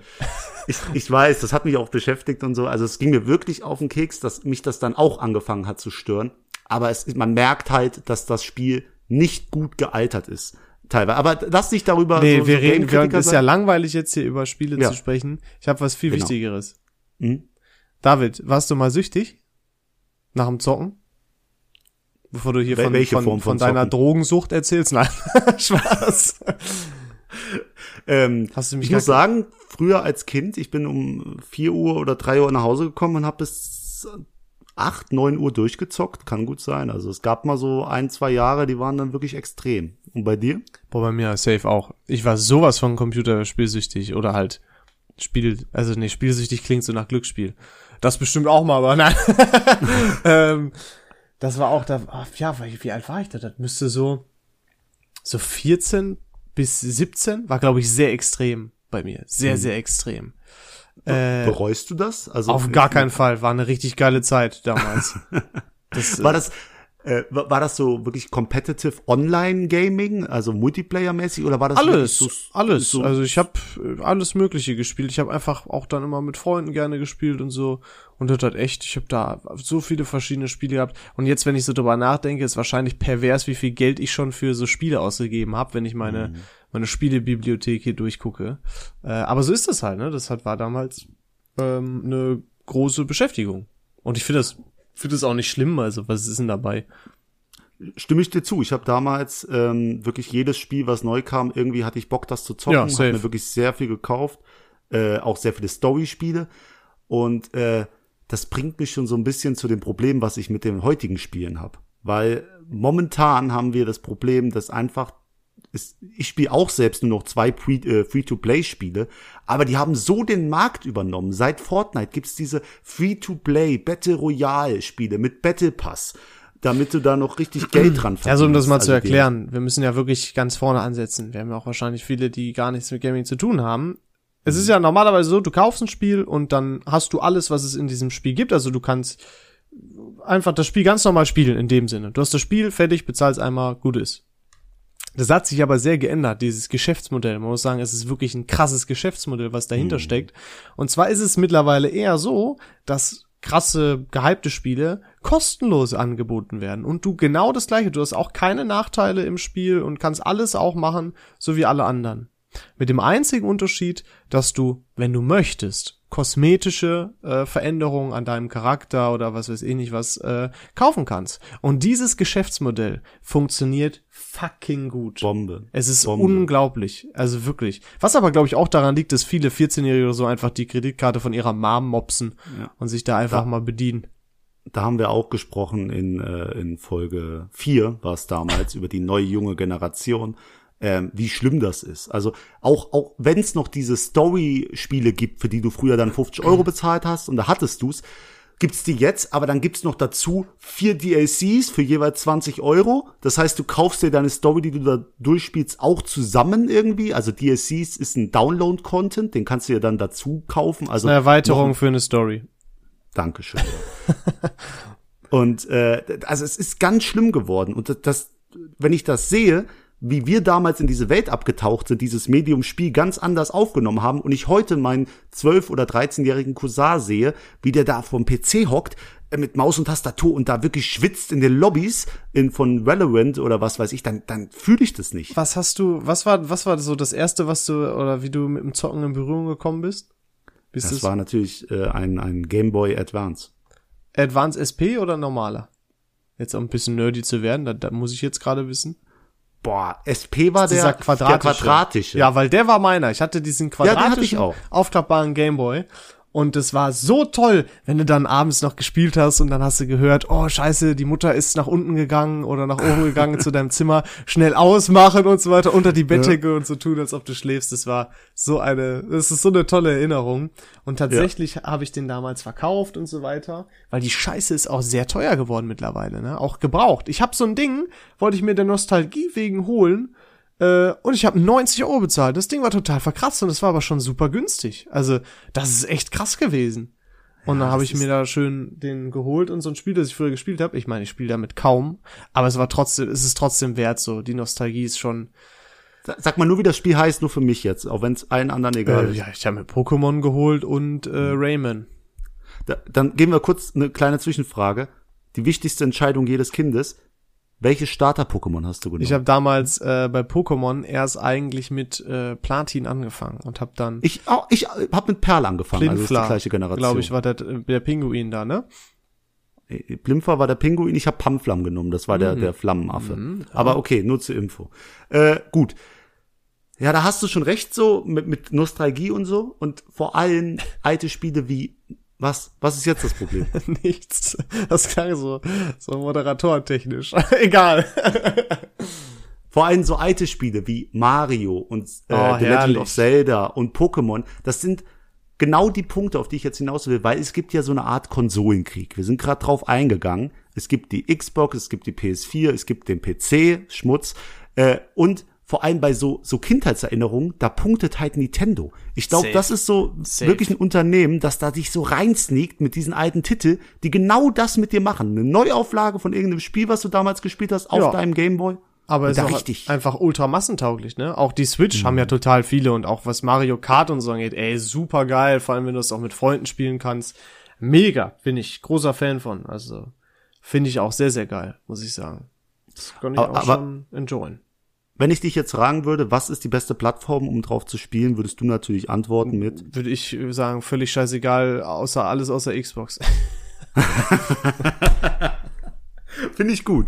Ich, ich weiß, das hat mich auch beschäftigt und so. Also es ging mir wirklich auf den Keks, dass mich das dann auch angefangen hat zu stören. Aber es, man merkt halt, dass das Spiel nicht gut gealtert ist. Teilweise. Aber lass nicht darüber. Nee, so, wir so reden, wir, ist ja langweilig jetzt hier über Spiele Ja. zu sprechen. Ich habe was viel Genau. Wichtigeres. Mhm. David, warst du mal süchtig? Nach dem Zocken? Bevor du hier Wel- von, von, von von deiner Zocken? Drogensucht erzählst? Nein, Spaß. Ähm, Hast du mich ich muss sagen, früher als Kind, ich bin um 4 Uhr oder 3 Uhr nach Hause gekommen und habe bis 8, 9 Uhr durchgezockt. Kann gut sein. Also es gab mal so ein, zwei Jahre, die waren dann wirklich extrem. Und bei dir? Boah, bei mir safe auch. Ich war sowas von Computerspielsüchtig oder halt Spiel, also nee, spielsüchtig klingt so nach Glücksspiel. Das bestimmt auch mal, aber nein. ähm, das war auch da, ah, ja, wie, wie alt war ich da? Das müsste so, so 14 bis 17, war glaube ich sehr extrem bei mir. Sehr, sehr extrem. Äh, Bereust du das? Also auf gar keinen Fall. War eine richtig geile Zeit damals. Das, War das, äh, war das so wirklich competitive Online-Gaming, also Multiplayer-mäßig, oder war das Alles, so, alles. So, also ich habe alles Mögliche gespielt. Ich habe einfach auch dann immer mit Freunden gerne gespielt und so. Und das hat echt, ich habe da so viele verschiedene Spiele gehabt. Und jetzt, wenn ich so drüber nachdenke, ist wahrscheinlich pervers, wie viel Geld ich schon für so Spiele ausgegeben habe, wenn ich meine Mhm. meine Spielebibliothek hier durchgucke. Äh, aber so ist das halt, ne? Das hat, war damals ähm, eine große Beschäftigung. Und ich finde das finde das auch nicht schlimm. Also was ist denn dabei? stimme ich dir zu. Ich habe damals ähm, wirklich jedes Spiel, was neu kam, irgendwie hatte ich Bock, das zu zocken. Ja, habe mir wirklich sehr viel gekauft, äh, auch sehr viele Story-Spiele. Und äh, das bringt mich schon so ein bisschen zu dem Problem, was ich mit den heutigen Spielen habe. Weil momentan haben wir das Problem, dass einfach ist, ich spiele auch selbst nur noch zwei äh, Free-to-Play-Spiele, aber die haben so den Markt übernommen. Seit Fortnite gibt's diese Free-to-Play Battle Royale-Spiele mit Battle Pass, damit du da noch richtig Geld dran verdienst. Also um das mal zu Also die- erklären, wir müssen ja wirklich ganz vorne ansetzen. Wir haben ja auch wahrscheinlich viele, die gar nichts mit Gaming zu tun haben. Es ist ja normalerweise so, du kaufst ein Spiel und dann hast du alles, was es in diesem Spiel gibt. Also du kannst einfach das Spiel ganz normal spielen in dem Sinne. Du hast das Spiel fertig, bezahlst einmal, gut ist. Das hat sich aber sehr geändert, dieses Geschäftsmodell. Man muss sagen, es ist wirklich ein krasses Geschäftsmodell, was dahinter steckt. Und zwar ist es mittlerweile eher so, dass krasse, gehypte Spiele kostenlos angeboten werden. Und du genau das gleiche, du hast auch keine Nachteile im Spiel und kannst alles auch machen, so wie alle anderen. Mit dem einzigen Unterschied, dass du, wenn du möchtest, kosmetische äh, Veränderungen an deinem Charakter oder was weiß ich nicht was äh, kaufen kannst. Und dieses Geschäftsmodell funktioniert fucking gut. Bombe. Es ist Bombe. unglaublich, also wirklich. Was aber glaube ich auch daran liegt, dass viele 14-Jährige oder so einfach die Kreditkarte von ihrer Mom mopsen Ja. und sich da einfach mal bedienen. Da haben wir auch gesprochen in, äh, in Folge 4, war es damals, über die neue junge Generation, ähm, wie schlimm das ist. Also auch, auch wenn es noch diese Story-Spiele gibt, für die du früher dann 50 Euro bezahlt hast und da hattest du's, gibt's die jetzt, aber dann gibt's noch dazu vier DLCs für jeweils 20 Euro. Das heißt, du kaufst dir deine Story, die du da durchspielst, auch zusammen irgendwie. Also DLCs ist ein Download-Content, den kannst du dir dann dazu kaufen. Also Eine Erweiterung für eine Story. Dankeschön. und äh, also es ist ganz schlimm geworden. Und das, das, wenn ich das sehe, wie wir damals in diese Welt abgetaucht sind, dieses Medium-Spiel ganz anders aufgenommen haben und ich heute meinen 12- oder 13-jährigen Cousin sehe, wie der da vom PC hockt, äh, mit Maus und Tastatur und da wirklich schwitzt in den Lobbys in, von Valorant oder was weiß ich, dann, dann fühle ich das nicht. Was hast du, was war, was war so das erste, was du, oder wie du mit dem Zocken in Berührung gekommen bist? Bist Das war natürlich äh, ein, ein Game Boy Advance. Advance SP oder normaler? Jetzt auch ein bisschen nerdy zu werden, da, da muss ich jetzt gerade wissen. Boah, SP war der, quadratische. der quadratische. Ja, weil der war meiner. Ich hatte diesen den hatte quadratischen, ich auch. aufklappbaren Gameboy. Und es war so toll, wenn du dann abends noch gespielt hast und dann hast du gehört, oh scheiße, die Mutter ist nach unten gegangen oder nach oben gegangen zu deinem Zimmer, schnell ausmachen und so weiter, unter die Bettdecke ja. und so tun, als ob du schläfst. Das war so eine, das ist so eine tolle Erinnerung. Und tatsächlich ja. habe ich den damals verkauft und so weiter, weil die Scheiße ist auch sehr teuer geworden mittlerweile, ne? Auch gebraucht. Ich habe so ein Ding, wollte ich mir der Nostalgie wegen holen äh, und ich habe 90 Euro bezahlt. Das Ding war total verkratzt und es war aber schon super günstig. Also, das ist echt krass gewesen. Und ja, dann habe ich mir da schön den geholt und so ein Spiel, das ich früher gespielt habe. Ich meine, ich spiele damit kaum, aber es war trotzdem, es ist trotzdem wert so. Die Nostalgie ist schon. Sag mal nur, wie das Spiel heißt, nur für mich jetzt, auch wenn es allen anderen egal äh, ist. Ja, ich habe mir Pokémon geholt und äh, Rayman. Da, dann geben wir kurz eine kleine Zwischenfrage. Die wichtigste Entscheidung jedes Kindes. Welches Starter-Pokémon hast du genommen? Ich habe damals äh, bei Pokémon erst eigentlich mit äh, Platin angefangen und habe dann Ich auch ich habe mit Perl angefangen, Plinfla, also ist die gleiche Generation. Glaube ich, war der, der Pinguin da, ne? Blimfer äh, war der Pinguin, ich habe Pamflam genommen, das war mhm. der der Flammenaffe. Mhm, ja. Aber okay, nur zur Info. Äh, gut. Ja, da hast du schon recht so mit, mit Nostalgie und so und vor allem alte Spiele wie was? Was ist jetzt das Problem? Nichts. Das klang so, so moderatortechnisch. Egal. Vor allem so alte Spiele wie Mario und äh, oh, The Legend of Zelda und Pokémon, das sind genau die Punkte, auf die ich jetzt hinaus will, weil es gibt ja so eine Art Konsolenkrieg. Wir sind gerade drauf eingegangen. Es gibt die Xbox, es gibt die PS4, es gibt den PC, Schmutz. Äh, und vor allem bei so, so Kindheitserinnerungen, da punktet halt Nintendo. Ich glaube, das ist so Safe. wirklich ein Unternehmen, das da sich so reinsneakt mit diesen alten Titel, die genau das mit dir machen. Eine Neuauflage von irgendeinem Spiel, was du damals gespielt hast, auf ja. deinem Gameboy. Aber es ist richtig. einfach ultra massentauglich, ne? Auch die Switch mhm. haben ja total viele und auch was Mario Kart und so angeht, ey, super geil, vor allem wenn du es auch mit Freunden spielen kannst. Mega, bin ich großer Fan von. Also finde ich auch sehr, sehr geil, muss ich sagen. Das kann ich aber, auch schon enjoyen. Wenn ich dich jetzt fragen würde, was ist die beste Plattform, um drauf zu spielen, würdest du natürlich antworten mit? Würde ich sagen, völlig scheißegal, außer alles außer Xbox. Finde ich gut.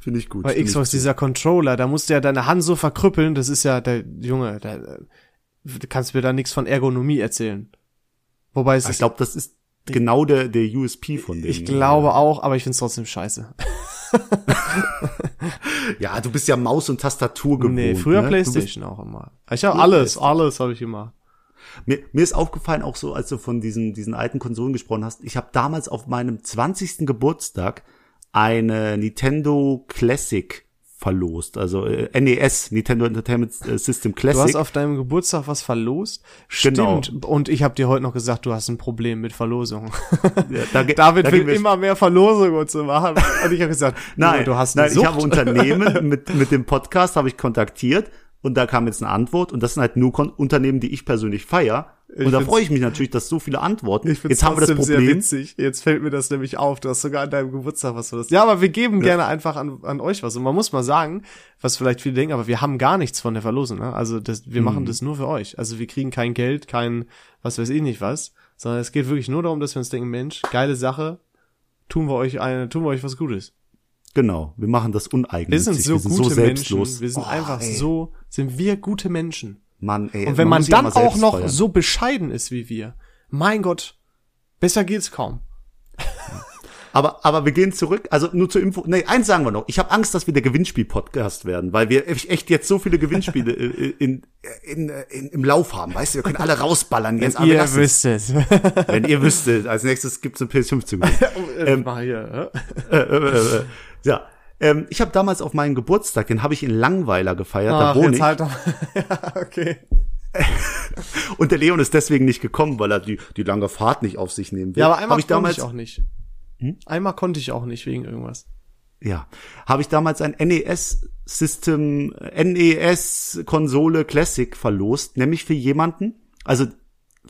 Finde ich gut. Bei Xbox, dieser Controller, da musst du ja deine Hand so verkrüppeln, das ist ja, der Junge, da, du kannst mir da nichts von Ergonomie erzählen. Wobei es Ich glaube, das ist genau der, der USP von dem. Ich glaube auch, aber ich find's trotzdem scheiße. ja, du bist ja Maus und Tastatur gewohnt. Nee, früher ne? Playstation auch immer. Ich habe alles, alles habe ich immer. Mir, mir ist aufgefallen, auch so, als du von diesen, diesen alten Konsolen gesprochen hast, ich habe damals auf meinem 20. Geburtstag eine Nintendo Classic verlost. Also äh, NES, Nintendo Entertainment äh, System Classic. Du hast auf deinem Geburtstag was verlost? Genau. Stimmt. Und ich habe dir heute noch gesagt, du hast ein Problem mit Verlosungen. Ja, da, David da will immer mehr Verlosungen zu machen. Und ich habe gesagt, nein, du hast eine nein, Sucht. ich habe Unternehmen mit, mit dem Podcast habe ich kontaktiert und da kam jetzt eine Antwort und das sind halt nur Kon Unternehmen, die ich persönlich feier ich und da freue ich mich natürlich, dass so viele Antworten. Ich Jetzt haben wir das Problem. Sehr witzig. Jetzt fällt mir das nämlich auf. Du hast sogar an deinem Geburtstag was für das. Ja, aber wir geben ja. gerne einfach an, an euch was. Und man muss mal sagen, was vielleicht viele denken, aber wir haben gar nichts von der Verlosung. Ne? Also das, wir mhm. machen das nur für euch. Also wir kriegen kein Geld, kein was weiß ich nicht was, sondern es geht wirklich nur darum, dass wir uns denken, Mensch, geile Sache, tun wir euch eine, tun wir euch was Gutes. Genau, wir machen das uneigennützig. Wir sind so wir sind gute so selbstlos. Menschen. Wir sind oh, einfach ey. so, sind wir gute Menschen. Mann, ey. Und wenn man, man dann auch noch feiern. so bescheiden ist wie wir, mein Gott, besser geht's kaum. Aber, aber wir gehen zurück. Also nur zur Info. Nee, eins sagen wir noch. Ich habe Angst, dass wir der Gewinnspiel-Podcast werden, weil wir echt jetzt so viele Gewinnspiele in, in, in, in, im Lauf haben. Weißt du, wir können alle rausballern jetzt. Wenn ihr wüsstet. Wenn ihr wüsstet. Als nächstes gibt's eine PS5 zu gewinnen. ähm, Ja, ähm, ich habe damals auf meinen Geburtstag, den habe ich in Langweiler gefeiert, Ach, da wohne ich. Halt doch. ja, okay. und der Leon ist deswegen nicht gekommen, weil er die, die lange Fahrt nicht auf sich nehmen will. Ja, aber einmal ich damals ich auch nicht. Hm? Einmal konnte ich auch nicht wegen irgendwas. Ja, habe ich damals ein NES System NES Konsole Classic verlost, nämlich für jemanden, also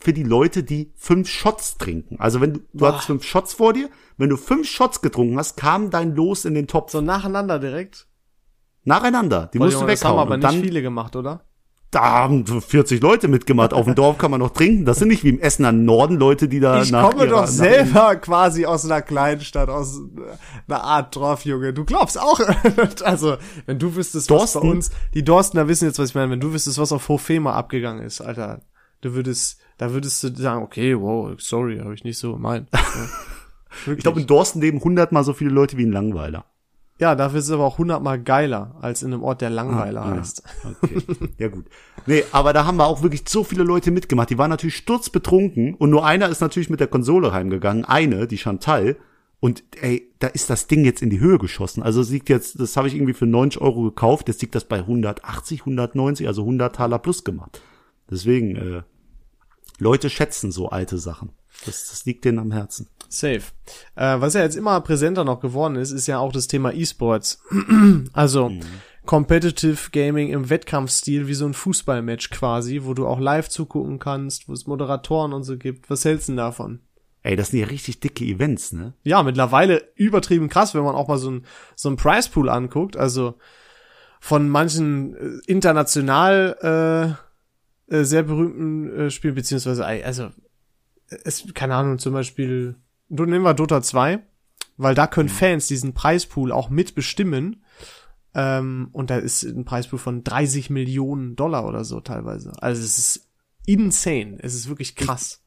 für die Leute, die fünf Shots trinken. Also wenn du, du hast fünf Shots vor dir, wenn du fünf Shots getrunken hast, kam dein Los in den Topf. So nacheinander direkt? Nacheinander. Die Boah, musst Junge, du weghauen. Das haben aber nicht viele gemacht, oder? Da haben 40 Leute mitgemacht. Auf dem Dorf kann man noch trinken. Das sind nicht wie im Essen an Norden Leute, die da ich nach komme ihrer, doch selber quasi aus einer kleinen Stadt, aus einer Art Dorfjunge. Du glaubst auch. also, wenn du wüsstest, Dorsten? was bei uns, die Dorstener wissen jetzt, was ich meine. Wenn du wüsstest, was auf Hofema abgegangen ist, Alter. Du würdest, da würdest du sagen, okay, wow, sorry, habe ich nicht so gemeint. Ja, Ich glaube, in Dorsten leben hundertmal so viele Leute wie in Langweiler. ja, dafür ist es aber auch hundertmal geiler als in einem Ort, der Langweiler Ah, heißt. Okay. ja gut. Nee, aber da haben wir auch wirklich so viele Leute mitgemacht. Die waren natürlich sturzbetrunken und nur einer ist natürlich mit der Konsole heimgegangen. Eine, die Chantal. Und ey, da ist das Ding jetzt in die Höhe geschossen. Also es liegt jetzt, das habe ich irgendwie für 90 Euro gekauft. Jetzt liegt das bei 180, 190, also 100 Taler plus gemacht. Deswegen, äh, Leute schätzen so alte Sachen. Das, das liegt denen am Herzen. Safe. Äh, was ja jetzt immer präsenter noch geworden ist, ist ja auch das Thema E-Sports. also Competitive Gaming im Wettkampfstil, wie so ein Fußballmatch quasi, wo du auch live zugucken kannst, wo es Moderatoren und so gibt. Was hältst du denn davon? Ey, das sind ja richtig dicke Events, ne? Ja, mittlerweile übertrieben krass, wenn man auch mal so ein, so ein Price Pool anguckt. Also von manchen äh, international äh, äh, sehr berühmten äh, Spielen, beziehungsweise, also, es, keine Ahnung, zum Beispiel, du nehmen wir Dota 2, weil da können Fans diesen Preispool auch mitbestimmen. Ähm, und da ist ein Preispool von 30 Millionen Dollar oder so teilweise. Also es ist insane. Es ist wirklich krass.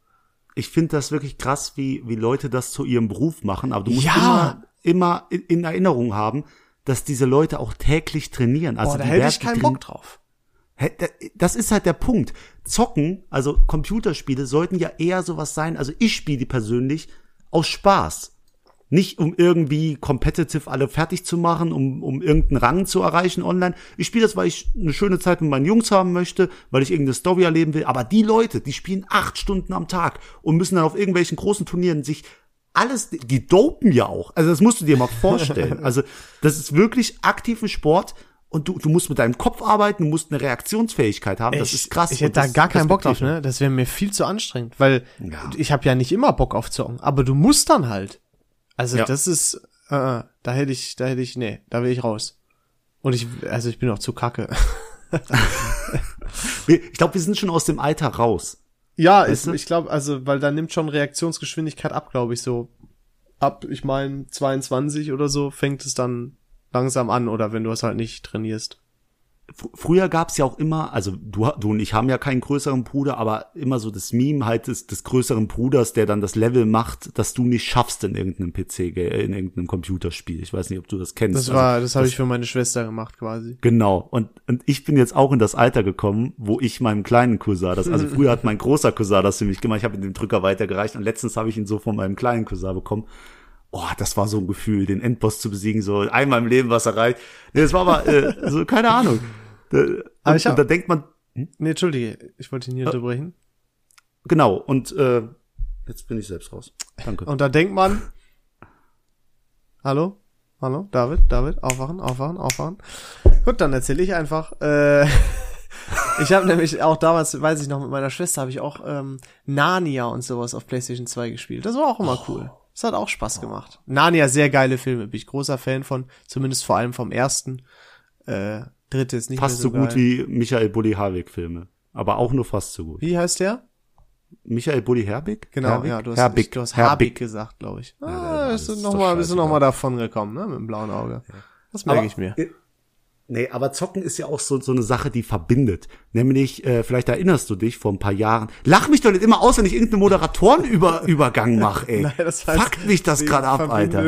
ich finde das wirklich krass, wie, wie Leute das zu ihrem Beruf machen, aber du musst Ja. immer, immer in, in Erinnerung haben, dass diese Leute auch täglich trainieren. Also Boah, da die hätte ich keinen Bock drauf. Das ist halt der Punkt. Zocken, also Computerspiele, sollten ja eher sowas sein. Also ich spiele die persönlich aus Spaß. Nicht um irgendwie competitive alle fertig zu machen, um, um irgendeinen Rang zu erreichen online. Ich spiele das, weil ich eine schöne Zeit mit meinen Jungs haben möchte, weil ich irgendeine Story erleben will. Aber die Leute, die spielen acht Stunden am Tag und müssen dann auf irgendwelchen großen Turnieren sich alles, die dopen ja auch. Also das musst du dir mal vorstellen. Also das ist wirklich aktiven Sport und du, du musst mit deinem Kopf arbeiten, du musst eine Reaktionsfähigkeit haben. das ist krass. Ich hätte da gar keinen Bock drauf, ne? Das wäre mir viel zu anstrengend, weil Ja. ich habe ja nicht immer Bock auf Zocken, aber du musst dann halt. Also Ja. das ist, äh, da hätte ich, da hätte ich, nee, da will ich raus. Und ich, also ich bin auch zu kacke. ich. Ich glaube, wir sind schon aus dem Alter raus. Ja, ist, ich glaube, also, weil da nimmt schon Reaktionsgeschwindigkeit ab, glaube ich, so. Ab, ich meine, 22 oder so fängt es dann langsam an, oder wenn du es halt nicht trainierst. Fr- Früher gab's ja auch immer, also du, du und ich haben ja keinen größeren Bruder, aber immer so das Meme halt des, des größeren Bruders, der dann das Level macht, dass du nicht schaffst in irgendeinem PC, in irgendeinem Computerspiel. Ich weiß nicht, ob du das kennst. Das Also, war, das habe ich für meine Schwester gemacht, quasi. Genau. Und, und ich bin jetzt auch in das Alter gekommen, wo ich meinem kleinen Cousin das, also früher hat mein großer Cousin das für mich gemacht, ich habe ihm den Drücker weitergereicht und letztens habe ich ihn so von meinem kleinen Cousin bekommen. Oh, das war so ein Gefühl, den Endboss zu besiegen, so einmal im Leben was erreicht. Nee, das war aber, äh, so, keine Ahnung. Da, und, Aber ich hab- und da denkt man, Nee, entschuldige, ich wollte ihn nicht unterbrechen. genau, und äh, jetzt bin ich selbst raus. Danke. Und da denkt man, hallo, hallo, David, David, aufwachen, aufwachen, aufwachen. Gut, dann erzähle ich einfach. Äh, ich habe nämlich auch damals, weiß ich noch, mit meiner Schwester habe ich auch ähm, Narnia und sowas auf PlayStation 2 gespielt. Das war auch immer cool. Das hat auch Spaß gemacht. Narnia, sehr geile Filme, bin ich großer Fan von, zumindest vor allem vom ersten. Äh, dritte ist nicht Fast mehr so so, gut geil. wie Michael Bulli Harwig Filme. Aber auch nur fast so gut. Wie heißt der? Michael Bulli Herbig? Genau, Herbig? ja, du hast, Herbig. du hast Herbig. Habig gesagt, glaube ich. Ah, Name bist du ist noch mal, bist du noch mal davon gekommen, ne, mit dem blauen Auge. Das merke ich mir. Nee, aber Zocken ist ja auch so, so eine Sache, die verbindet. Nämlich, äh, vielleicht erinnerst du dich vor ein paar Jahren. Lach mich doch nicht immer aus, wenn ich irgendeinen Moderatorenübergang mache, ey. Nein, das heißt, Fuckt mich das gerade ab, Alter.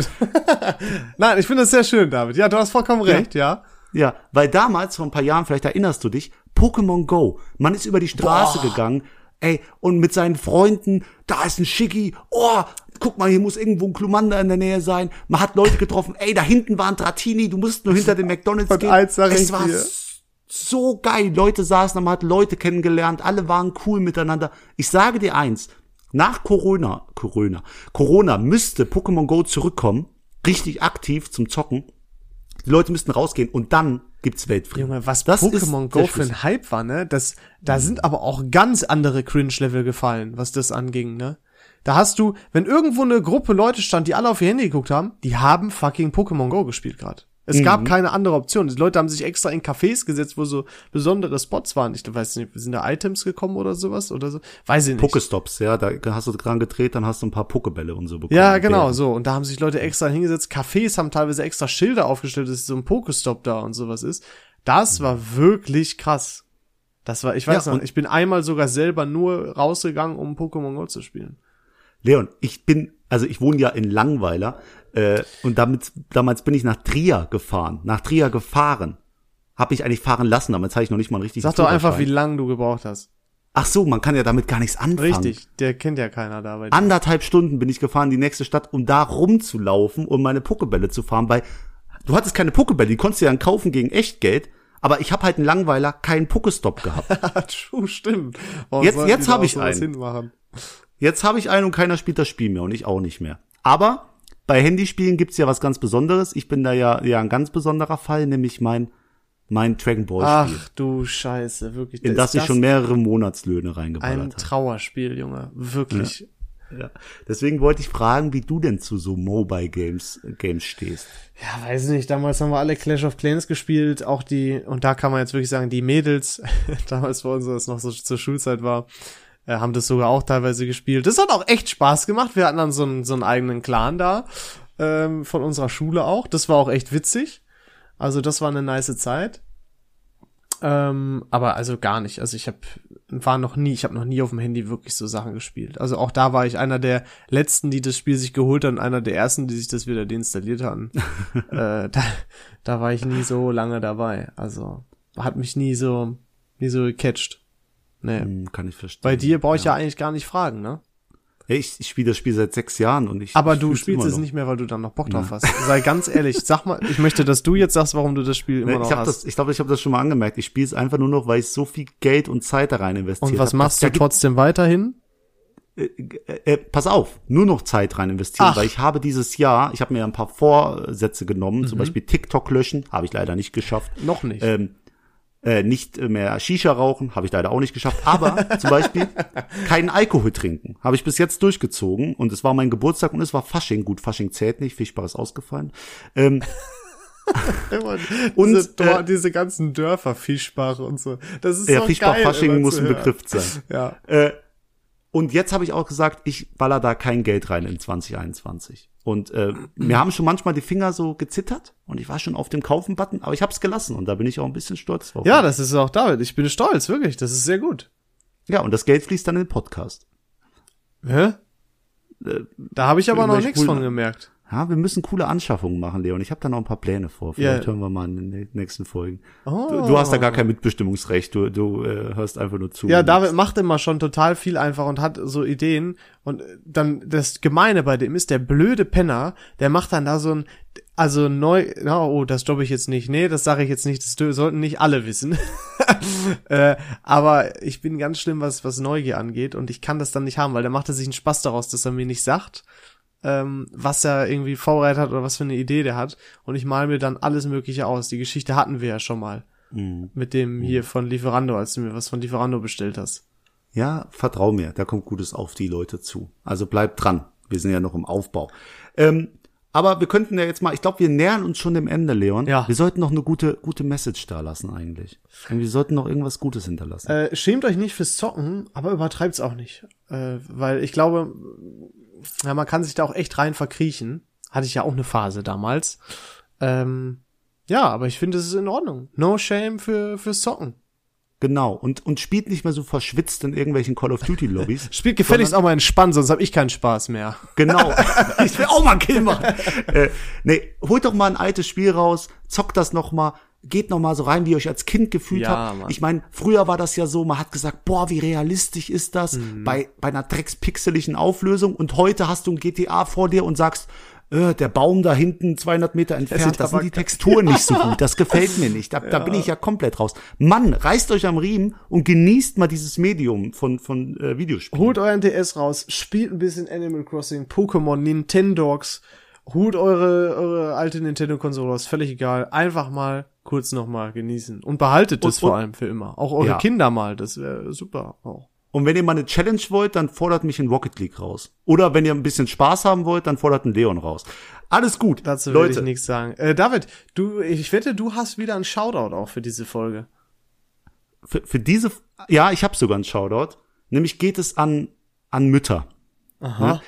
Nein, ich finde das sehr schön, David. Ja, du hast vollkommen recht, ja. Ja, weil damals, vor ein paar Jahren, vielleicht erinnerst du dich, Pokémon Go. Man ist über die Straße gegangen, ey, und mit seinen Freunden, da ist ein Schicki, oh, guck mal, hier muss irgendwo ein Klumanda in der Nähe sein. Man hat Leute getroffen, ey, da hinten war ein Dratini, du musst nur hinter dem McDonalds Und gehen. eins es war dir. so geil. Leute saßen, man hat Leute kennengelernt, alle waren cool miteinander. Ich sage dir eins, nach Corona, Corona, Corona müsste Pokémon Go zurückkommen, richtig aktiv zum Zocken. Die Leute müssten rausgehen und dann gibt's Weltfrieden. Junge, was Das Pokémon Go für ein Hype war, ne? Das, da sind aber auch ganz andere Cringe-Level gefallen, was das anging, ne? Da hast du, wenn irgendwo eine Gruppe Leute stand, die alle auf ihr Handy geguckt haben, die haben fucking Pokémon Go gespielt gerade. Es gab keine andere Option. Die Leute haben sich extra in Cafés gesetzt, wo so besondere Spots waren. Ich weiß nicht, sind da Items gekommen oder sowas oder so? Weiß ich nicht. Pokestops, ja, da hast du dran gedreht, dann hast du ein paar Pokebälle und so bekommen. Ja, genau, so. Und da haben sich Leute extra hingesetzt. Cafés haben teilweise extra Schilder aufgestellt, dass so ein Pokestop da und sowas ist. Das war wirklich krass. Das war, ich weiß Ja, noch, ich bin einmal sogar selber nur rausgegangen, um Pokémon Go zu spielen. Leon, ich bin, also ich wohne ja in Langweiler äh, und damit, damals bin ich nach Trier gefahren. Nach Trier gefahren. Hab ich eigentlich fahren lassen, damals hatte ich noch nicht mal einen richtigen Sag doch einfach, wie lange du gebraucht hast. Ach so, man kann ja damit gar nichts anfangen. Richtig, der kennt ja keiner da. Anderthalb Stunden bin ich gefahren, die nächste Stadt, um da rumzulaufen, um meine Pokebälle zu fahren, weil du hattest keine Pokebälle, die konntest du ja dann kaufen gegen Echtgeld, aber ich habe halt in Langweiler keinen Pokestop gehabt. True, stimmt. Warum Jetzt- jetzt die da hab auch ich einen. Jetzt habe ich einen und keiner spielt das Spiel mehr und ich auch nicht mehr. Aber bei Handyspielen gibt's ja was ganz Besonderes. Ich bin da ja, ja ein ganz besonderer Fall, nämlich mein, mein Dragon Ball Spiel, Ach du Scheiße, wirklich. in ist das ich schon mehrere Monatslöhne reingeballert ein habe. Trauerspiel, Junge. Wirklich. Ja. Deswegen wollte ich fragen, wie du denn zu so Mobile Games, Games stehst. Ja, weiß nicht. Damals haben wir alle Clash of Clans gespielt, auch die, und da kann man jetzt wirklich sagen, die Mädels, damals bei uns, als noch so zur Schulzeit war, äh, haben das sogar auch teilweise gespielt. Das hat auch echt Spaß gemacht. Wir hatten dann so einen, so einen eigenen Clan da, ähm, von unserer Schule auch. Das war auch echt witzig. Also das war eine nice Zeit. Ähm, aber also gar nicht. Also ich habe war noch nie, ich habe noch nie auf dem Handy wirklich so Sachen gespielt. Also auch da war ich einer der letzten, die das Spiel sich geholt haben, einer der ersten, die sich das wieder deinstalliert hatten. äh, da, da war ich nie so lange dabei. Also hat mich nie so nie so gecatcht. Nee. Hm, kann ich verstehen. Bei dir brauche ich ja. eigentlich gar nicht fragen, ne? Ja, ich, ich spiele das Spiel seit sechs Jahren und ich. Aber ich du spielst es noch. nicht mehr, weil du dann noch Bock drauf hast. Sei ganz ehrlich, sag mal, ich möchte, dass du jetzt sagst, warum du das Spiel immer Nee, noch ich habe hast. das, ich glaube, ich habe das schon mal angemerkt. Ich spiele es einfach nur noch, weil ich so viel Geld und Zeit da rein investiert Und was hab. machst Da du trotzdem weiterhin? äh, äh, pass auf, nur noch Zeit rein investieren, Ach. weil ich habe dieses Jahr, ich habe mir ein paar Vorsätze genommen, Mhm. zum Beispiel TikTok löschen, habe ich leider nicht geschafft. Noch nicht. Ähm, äh, nicht mehr Shisha rauchen, habe ich leider auch nicht geschafft. Aber zum Beispiel keinen Alkohol trinken, habe ich bis jetzt durchgezogen. Und es war mein Geburtstag und es war Fasching. Gut, Fasching zählt nicht, Fischbar ist ausgefallen. Ähm, Und, diese, äh, diese ganzen Dörfer, Fischbach und so. Das ist ja, so Fischbar geil, Fasching muss ein. Begriff sein. Ja. Äh, und jetzt habe ich auch gesagt, ich baller da kein Geld rein in 2021. Und äh, mir haben schon manchmal die Finger so gezittert und ich war schon auf dem Kaufen-Button, aber ich habe es gelassen und da bin ich auch ein bisschen stolz drauf. Ja, das ist auch David. Ich bin stolz, wirklich. Das ist sehr gut. ja, und das Geld fließt dann in den Podcast. Hä? Da habe ich aber noch nichts von gemerkt. Ja, wir müssen coole Anschaffungen machen, Leon. Ich habe da noch ein paar Pläne vor. Vielleicht Ja. hören wir mal in den nä- nächsten Folgen. Oh. Du, du hast da gar kein Mitbestimmungsrecht. Du, du äh, hörst einfach nur zu. Ja, David macht immer schon total viel einfach und hat so Ideen. Und äh, dann das Gemeine bei dem ist, der blöde Penner, der macht dann da so ein, also neu, na, oh, das stoppe ich jetzt nicht. Nee, das sage ich jetzt nicht, das sollten nicht alle wissen. äh, aber ich bin ganz schlimm, was, was Neugier angeht und ich kann das dann nicht haben, weil der macht er sich einen Spaß daraus, dass er mir nicht sagt, ähm, was er irgendwie vorbereitet hat oder was für eine Idee der hat. Und ich mal mir dann alles Mögliche aus. Die Geschichte hatten wir ja schon mal. Mhm. Mit dem hier von Lieferando, als du mir was von Lieferando bestellt hast. Ja, vertrau mir, da kommt Gutes auf die Leute zu. Also bleib dran. Wir sind ja noch im Aufbau. Ähm, aber wir könnten ja jetzt mal, ich glaube, wir nähern uns schon dem Ende, Leon. Ja. Wir sollten noch eine gute, gute Message da lassen eigentlich. Und wir sollten noch irgendwas Gutes hinterlassen. Äh, schämt euch nicht fürs Zocken, aber übertreibt's auch nicht. Äh, weil ich glaube, ja, man kann sich da auch echt rein verkriechen. Hatte ich ja auch eine Phase damals. Ähm, ja, aber ich finde, es ist in Ordnung. No shame für, fürs Zocken. Genau. Und, und spielt nicht mehr so verschwitzt in irgendwelchen Call of Duty Lobbys. Spielt gefälligst auch mal entspannt, sonst habe ich keinen Spaß mehr. Genau. ich will auch mal einen Kill machen. äh, nee, holt doch mal ein altes Spiel raus, zockt das noch mal, geht noch mal so rein, wie ihr euch als Kind gefühlt Ja, habt. Mann. Ich meine, früher war das ja so, man hat gesagt, boah, wie realistisch ist das Mhm. bei, bei einer dreckspixeligen Auflösung und heute hast du ein GTA vor dir und sagst, äh, der Baum da hinten 200 Meter entfernt, das sind die Texturen nicht so gut, das gefällt mir nicht, da, da bin ich ja komplett raus. Mann, reißt euch am Riemen und genießt mal dieses Medium von, von äh, Videospielen. Holt euren DS raus, spielt ein bisschen Animal Crossing, Pokémon, Nintendogs, holt eure, eure alte Nintendo-Konsole raus, völlig egal. Einfach mal kurz noch mal genießen. Und behaltet das Und- vor allem für immer. Auch eure Ja. Kinder mal, das wäre super. Auch. Und wenn ihr mal eine Challenge wollt, dann fordert mich in Rocket League raus. Oder wenn ihr ein bisschen Spaß haben wollt, dann fordert einen Leon raus. Alles gut. Dazu will Leute, ich nichts sagen. Äh, David, du, ich wette, du hast wieder einen Shoutout auch für diese Folge. für, für diese, ja, ich habe sogar einen Shoutout. Nämlich geht es an, an Mütter. Aha.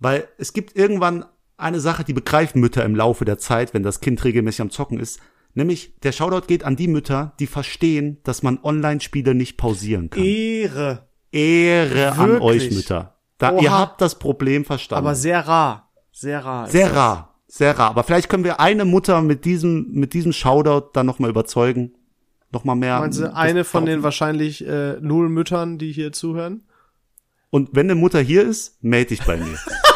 Weil es gibt irgendwann eine Sache, die begreifen Mütter im Laufe der Zeit, wenn das Kind regelmäßig am Zocken ist. Nämlich, der Shoutout geht an die Mütter, die verstehen, dass man Online-Spiele nicht pausieren kann. Ehre. Ehre an Wirklich? euch Mütter. Da, Oha. ihr habt das Problem verstanden. Aber sehr rar. Sehr rar. Sehr rar, sehr rar. Aber vielleicht können wir eine Mutter mit diesem, mit diesem Shoutout dann nochmal überzeugen. Nochmal mehr. Meinst du, das eine von den wahrscheinlich äh, null Müttern, die hier zuhören? Und wenn eine Mutter hier ist, melde dich bei mir.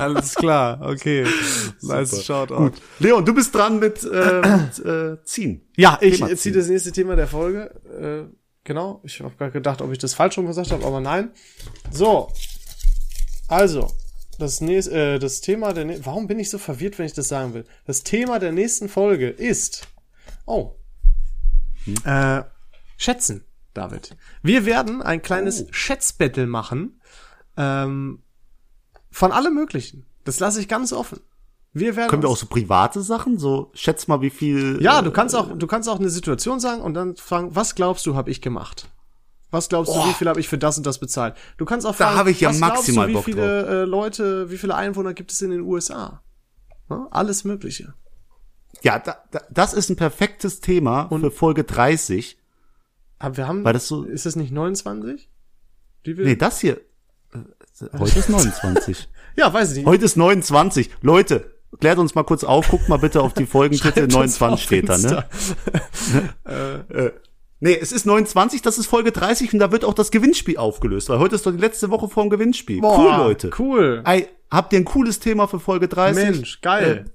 Alles klar, okay. nice Super. Shoutout. Gut. Leon, du bist dran mit, äh, mit äh, Ziehen. Ja, ich Thema ziehe das nächste Thema der Folge. Äh, genau, ich habe gerade gedacht, ob ich das falsch rum gesagt habe, aber nein. So, also, das, nächste, äh, das Thema der... nä- Warum bin ich so verwirrt, wenn ich das sagen will? Das Thema der nächsten Folge ist... Oh. Äh, Schätzen, David. Wir werden ein kleines Oh. Schätzbattle machen. Ähm, von allem Möglichen. Das lasse ich ganz offen. Wir werden Können wir auch so private Sachen? So, schätz mal, wie viel. ja, äh, du kannst auch, du kannst auch eine Situation sagen und dann fragen, was glaubst du, habe ich gemacht? Was glaubst du, Oh. wie viel habe ich für das und das bezahlt? Du kannst auch Da fragen, habe ich ja was maximal glaubst du, wie Bock viele äh, Leute, wie viele Einwohner gibt es in den USA? Ne? Alles Mögliche. Ja, da, da, das ist ein perfektes Thema für Folge 30. Aber wir haben, Weil das so- ist es nicht 29? Die wir, Nee, das hier. Heute ist 29. ja, weiß ich nicht. Heute ist 29. Leute, klärt uns mal kurz auf, guckt mal bitte auf die Folgentitel. Schreibt uns 29 auf steht da, ne? Äh, nee, es ist 29, das ist Folge 30 und da wird auch das Gewinnspiel aufgelöst, weil heute ist doch die letzte Woche vor dem Gewinnspiel. Boah, cool, Leute. Cool. Ey, habt ihr ein cooles Thema für Folge 30? Mensch, geil. Äh,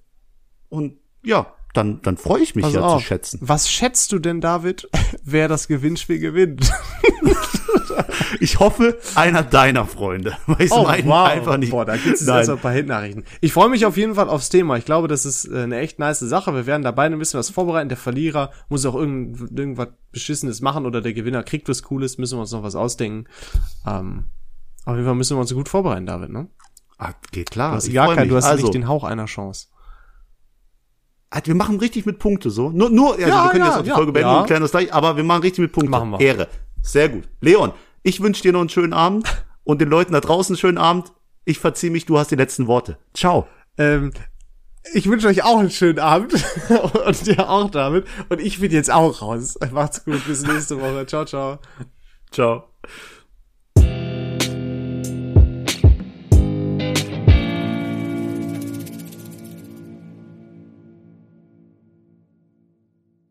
und ja, dann, dann freue ich mich Pass ja auf. zu schätzen. Was schätzt du denn, David, wer das Gewinnspiel gewinnt? Ich hoffe, einer deiner Freunde. Weil ich Oh, wow. einfach nicht. Boah, da gibt's jetzt Nein. erst ein paar Hitnachrichten. Ich freue mich auf jeden Fall aufs Thema. Ich glaube, das ist äh, eine echt nice Sache. Wir werden dabei ein bisschen was vorbereiten. Der Verlierer muss auch irgend, irgendwas Beschissenes machen oder der Gewinner kriegt was Cooles. Müssen wir uns noch was ausdenken. Ähm, auf jeden Fall müssen wir uns gut vorbereiten, David, ne? Ah, geht klar. Du hast, gar kein, du hast also, nicht den Hauch einer Chance. Halt, wir machen richtig mit Punkte so. Nur, nur, also Ja, wir können ja, jetzt auch die Folge beenden und klären das gleich, aber wir machen richtig mit Punkte. Machen wir. Ehre. Sehr gut. Leon, ich wünsche dir noch einen schönen Abend und den Leuten da draußen einen schönen Abend. Ich verzieh mich, du hast die letzten Worte. Ciao. Ähm, ich wünsche euch auch einen schönen Abend. Und dir auch, David. Und ich bin jetzt auch raus. Macht's gut. Bis nächste Woche. Ciao, ciao. Ciao.